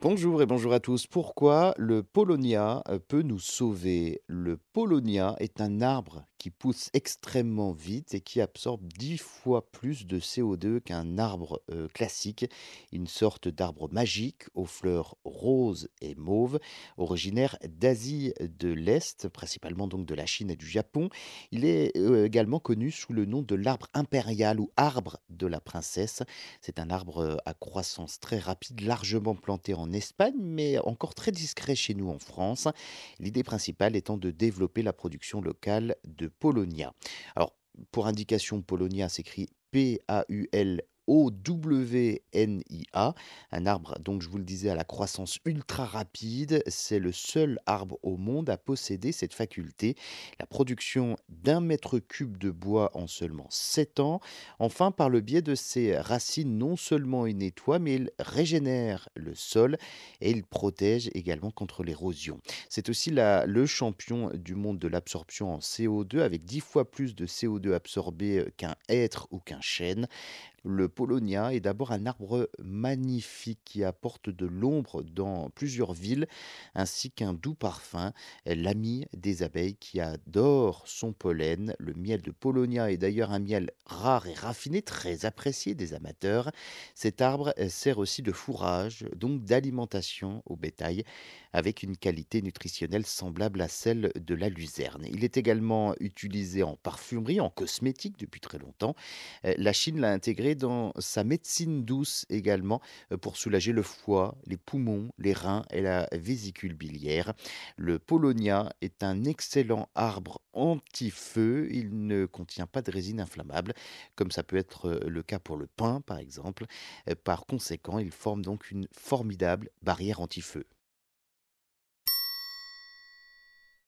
Bonjour et bonjour à tous. Pourquoi le Polonia euh, peut nous sauver? Le Polonia est un arbre qui pousse extrêmement vite et qui absorbe 10 fois plus de CO2 qu'un arbre euh, classique, une sorte d'arbre magique aux fleurs roses et mauves, originaire d'Asie de l'Est, principalement donc de la Chine et du Japon. Il est euh, également connu sous le nom de l'arbre impérial ou arbre de la princesse. C'est un arbre à croissance très rapide, largement planté en Espagne, mais encore très discret chez nous en France. L'idée principale étant de développer la production locale de Polonia. Alors, pour indication, Polonia s'écrit P-A-U-L O-W-N-I-A, un arbre, donc je vous le disais, à la croissance ultra rapide. C'est le seul arbre au monde à posséder cette faculté, la production d'un mètre cube de bois en seulement 7 ans. Enfin, par le biais de ses racines, non seulement il nettoie, mais il régénère le sol et il protège également contre l'érosion. C'est aussi le champion du monde de l'absorption en CO2, avec 10 fois plus de CO2 absorbé euh, qu'un hêtre ou qu'un chêne. Le Polonia est d'abord un arbre magnifique qui apporte de l'ombre dans plusieurs villes, ainsi qu'un doux parfum, l'ami des abeilles qui adore son pollen. Le miel de Polonia est d'ailleurs un miel rare et raffiné, très apprécié des amateurs. Cet arbre euh, sert aussi de fourrage, donc d'alimentation au bétail, avec une qualité nutritionnelle semblable à celle de la luzerne. Il est également utilisé en parfumerie, en cosmétique depuis très longtemps Heu, la Chine l'a intégré dans sa médecine douce également, heu, pour soulager le foie, les poumons, les reins et la vésicule biliaire. Le Paulownia est un excellent arbre anti-feu. Il ne contient pas de résine inflammable, comme ça peut être, heu, le cas pour le pin, par exemple. Heu, par conséquent, il forme donc une formidable barrière anti-feu.